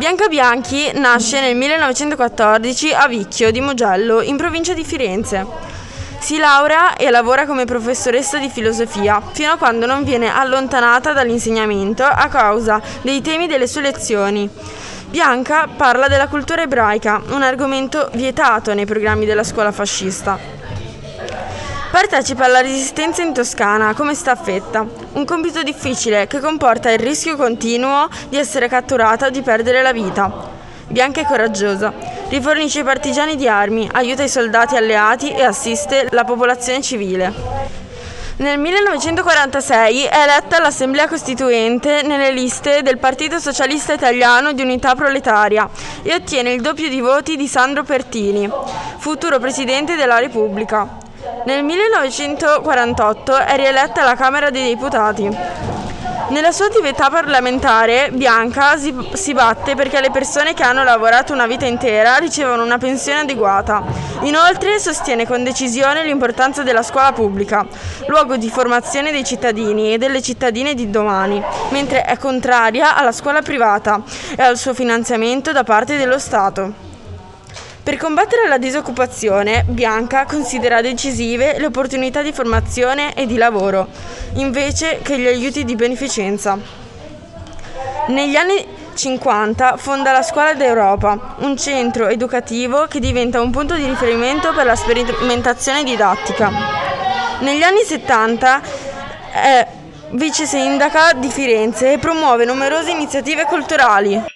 Bianca Bianchi nasce nel 1914 a Vicchio di Mugello, in provincia di Firenze. Si laurea e lavora come professoressa di filosofia, fino a quando non viene allontanata dall'insegnamento a causa dei temi delle sue lezioni. Bianca parla della cultura ebraica, un argomento vietato nei programmi della scuola fascista. Partecipa alla resistenza in Toscana come staffetta, un compito difficile che comporta il rischio continuo di essere catturata o di perdere la vita. Bianca è coraggiosa, rifornisce i partigiani di armi, aiuta i soldati alleati e assiste la popolazione civile. Nel 1946 è eletta all'Assemblea Costituente nelle liste del Partito Socialista Italiano di Unità Proletaria e ottiene il doppio di voti di Sandro Pertini, futuro Presidente della Repubblica. Nel 1948 è rieletta alla Camera dei Deputati. Nella sua attività parlamentare, Bianca si, si, batte perché le persone che hanno lavorato una vita intera ricevano una pensione adeguata. Inoltre sostiene con decisione l'importanza della scuola pubblica, luogo di formazione dei cittadini e delle cittadine di domani, mentre è contraria alla scuola privata e al suo finanziamento da parte dello Stato. Per combattere la disoccupazione, Bianca considera decisive le opportunità di formazione e di lavoro, invece che gli aiuti di beneficenza. Negli anni 50 fonda la Scuola d'Europa, un centro educativo che diventa un punto di riferimento per la sperimentazione didattica. Negli anni 70 è vice sindaca di Firenze e promuove numerose iniziative culturali.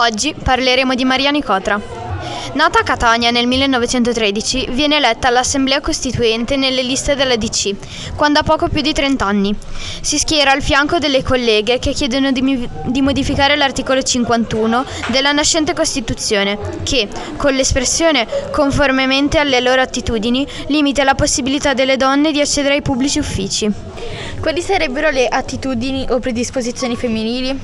Oggi parleremo di Maria Nicotra. Nata a Catania nel 1913, viene eletta all'Assemblea Costituente nelle liste della DC, quando ha poco più di 30 anni. Si schiera al fianco delle colleghe che chiedono di, di modificare l'articolo 51 della nascente Costituzione, che, con l'espressione conformemente alle loro attitudini, limita la possibilità delle donne di accedere ai pubblici uffici. Quali sarebbero le attitudini o predisposizioni femminili?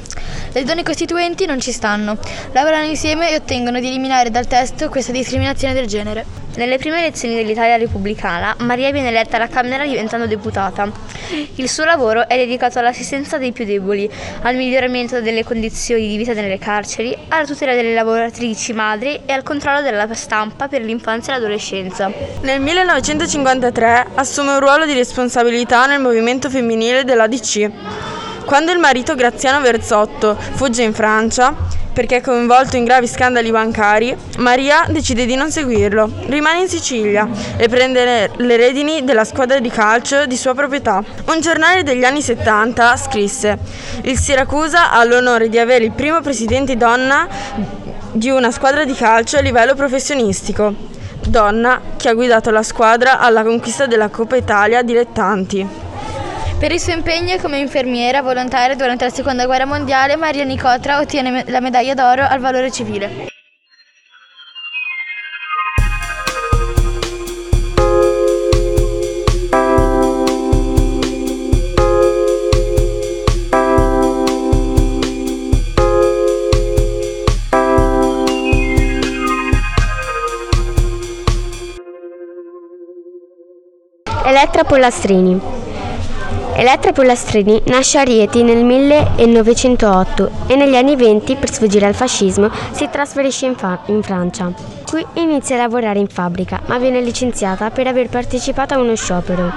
Le donne costituenti non ci stanno, lavorano insieme e ottengono di eliminare dal testo questa discriminazione del genere. Nelle prime elezioni dell'Italia repubblicana, Maria viene eletta alla Camera diventando deputata. Il suo lavoro è dedicato all'assistenza dei più deboli, al miglioramento delle condizioni di vita nelle carceri, alla tutela delle lavoratrici madri e al controllo della stampa per l'infanzia e l'adolescenza. Nel 1953 assume un ruolo di responsabilità nel movimento femminile della DC. Quando il marito Graziano Verzotto fugge in Francia, perché è coinvolto in gravi scandali bancari, Maria decide di non seguirlo. Rimane in Sicilia e prende le redini della squadra di calcio di sua proprietà. Un giornale degli anni 70 scrisse: Il Siracusa ha l'onore di avere il primo presidente donna di una squadra di calcio a livello professionistico. Donna che ha guidato la squadra alla conquista della Coppa Italia dilettanti. Per il suo impegno come infermiera volontaria durante la Seconda Guerra Mondiale, Maria Nicotra ottiene la medaglia d'oro al valore civile. Elettra Pollastrini Elettra Pollastrini nasce a Rieti nel 1908 e negli anni 20, per sfuggire al fascismo, si trasferisce in, fa- in, Francia. Qui inizia a lavorare in fabbrica, ma viene licenziata per aver partecipato a uno sciopero.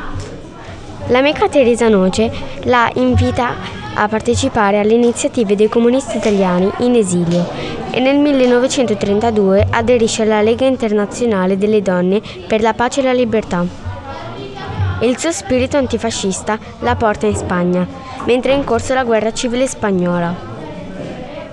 L'amica Teresa Noce la invita a partecipare alle iniziative dei comunisti italiani in esilio e nel 1932 aderisce alla Lega Internazionale delle Donne per la Pace e la Libertà il suo spirito antifascista la porta in Spagna, mentre è in corso la guerra civile spagnola.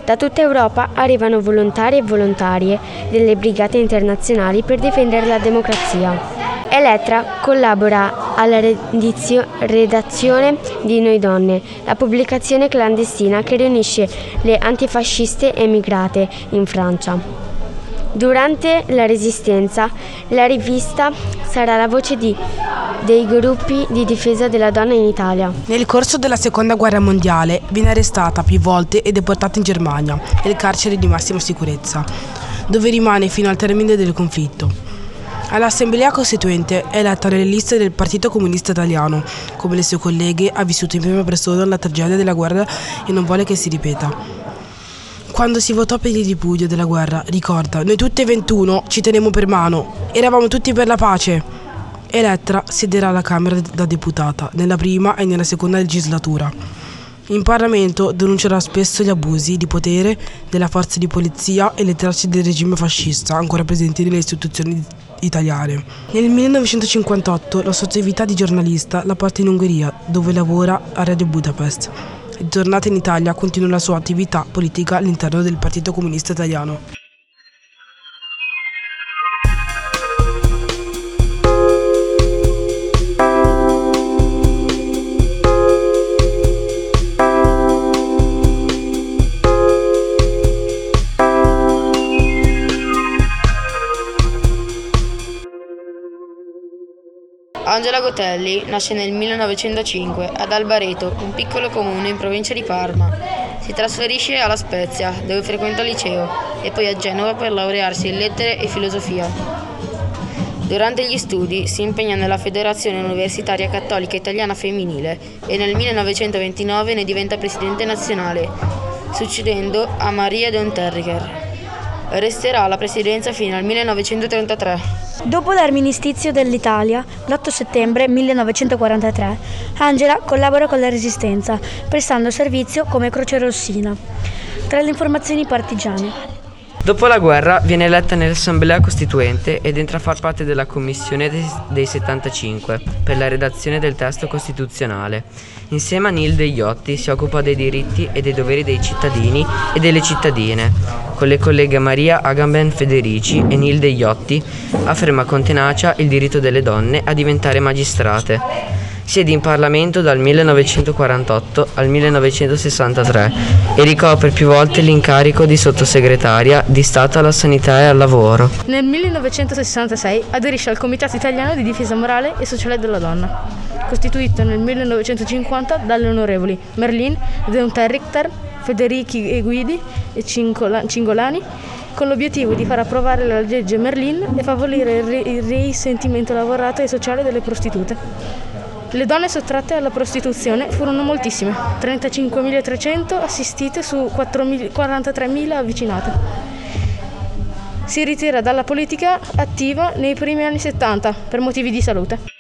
Da tutta Europa arrivano volontari e volontarie delle brigate internazionali per difendere la democrazia. Elettra collabora alla redazione di Noi Donne, la pubblicazione clandestina che riunisce le antifasciste emigrate in Francia. Durante la Resistenza, la rivista sarà la voce di, dei gruppi di difesa della donna in Italia. Nel corso della seconda guerra mondiale viene arrestata più volte e deportata in Germania, nel carcere di massima sicurezza, dove rimane fino al termine del conflitto. All'Assemblea Costituente è eletta nelle liste del Partito Comunista Italiano. Come le sue colleghe ha vissuto in prima persona la tragedia della guerra e non vuole che si ripeta. Quando si votò per il ripudio della guerra, ricorda, noi tutti e 21 ci tenemmo per mano, eravamo tutti per la pace. Elettra siederà alla Camera da deputata nella prima e nella seconda legislatura. In Parlamento denuncerà spesso gli abusi di potere della forza di polizia e le tracce del regime fascista ancora presenti nelle istituzioni italiane. Nel 1958 la sua attività di giornalista la porta in Ungheria, dove lavora a Radio Budapest. Tornata in Italia, continua la sua attività politica all'interno del Partito Comunista Italiano. Angela Gotelli nasce nel 1905 ad Albareto, un piccolo comune in provincia di Parma. Si trasferisce alla Spezia, dove frequenta il liceo, e poi a Genova per laurearsi in lettere e filosofia. Durante gli studi si impegna nella Federazione Universitaria Cattolica Italiana Femminile e nel 1929 ne diventa presidente nazionale, succedendo a Maria de Unterriger. Resterà alla presidenza fino al 1933. Dopo l'armistizio dell'Italia, l'8 settembre 1943, Angela collabora con la Resistenza, prestando servizio come crocerossina. Tra le informazioni partigiane. Dopo la guerra viene eletta nell'Assemblea Costituente ed entra a far parte della Commissione dei 75 per la redazione del testo costituzionale. Insieme a Nilde Iotti si occupa dei diritti e dei doveri dei cittadini e delle cittadine. Con le colleghe Maria Agamben Federici e Nilde Iotti afferma con tenacia il diritto delle donne a diventare magistrate. Siede in Parlamento dal 1948 al 1963 e ricopre più volte l'incarico di sottosegretaria di Stato alla Sanità e al Lavoro. Nel 1966 aderisce al Comitato Italiano di Difesa Morale e Sociale della Donna, costituito nel 1950 dalle onorevoli Merlin, Deunterrichter, Federici Eguidi e Cingolani con l'obiettivo di far approvare la legge Merlin e favorire il risentimento lavorato e sociale delle prostitute. Le donne sottratte alla prostituzione furono moltissime, 35.300 assistite su 43.000 avvicinate. Si ritira dalla politica attiva nei primi anni 70 per motivi di salute.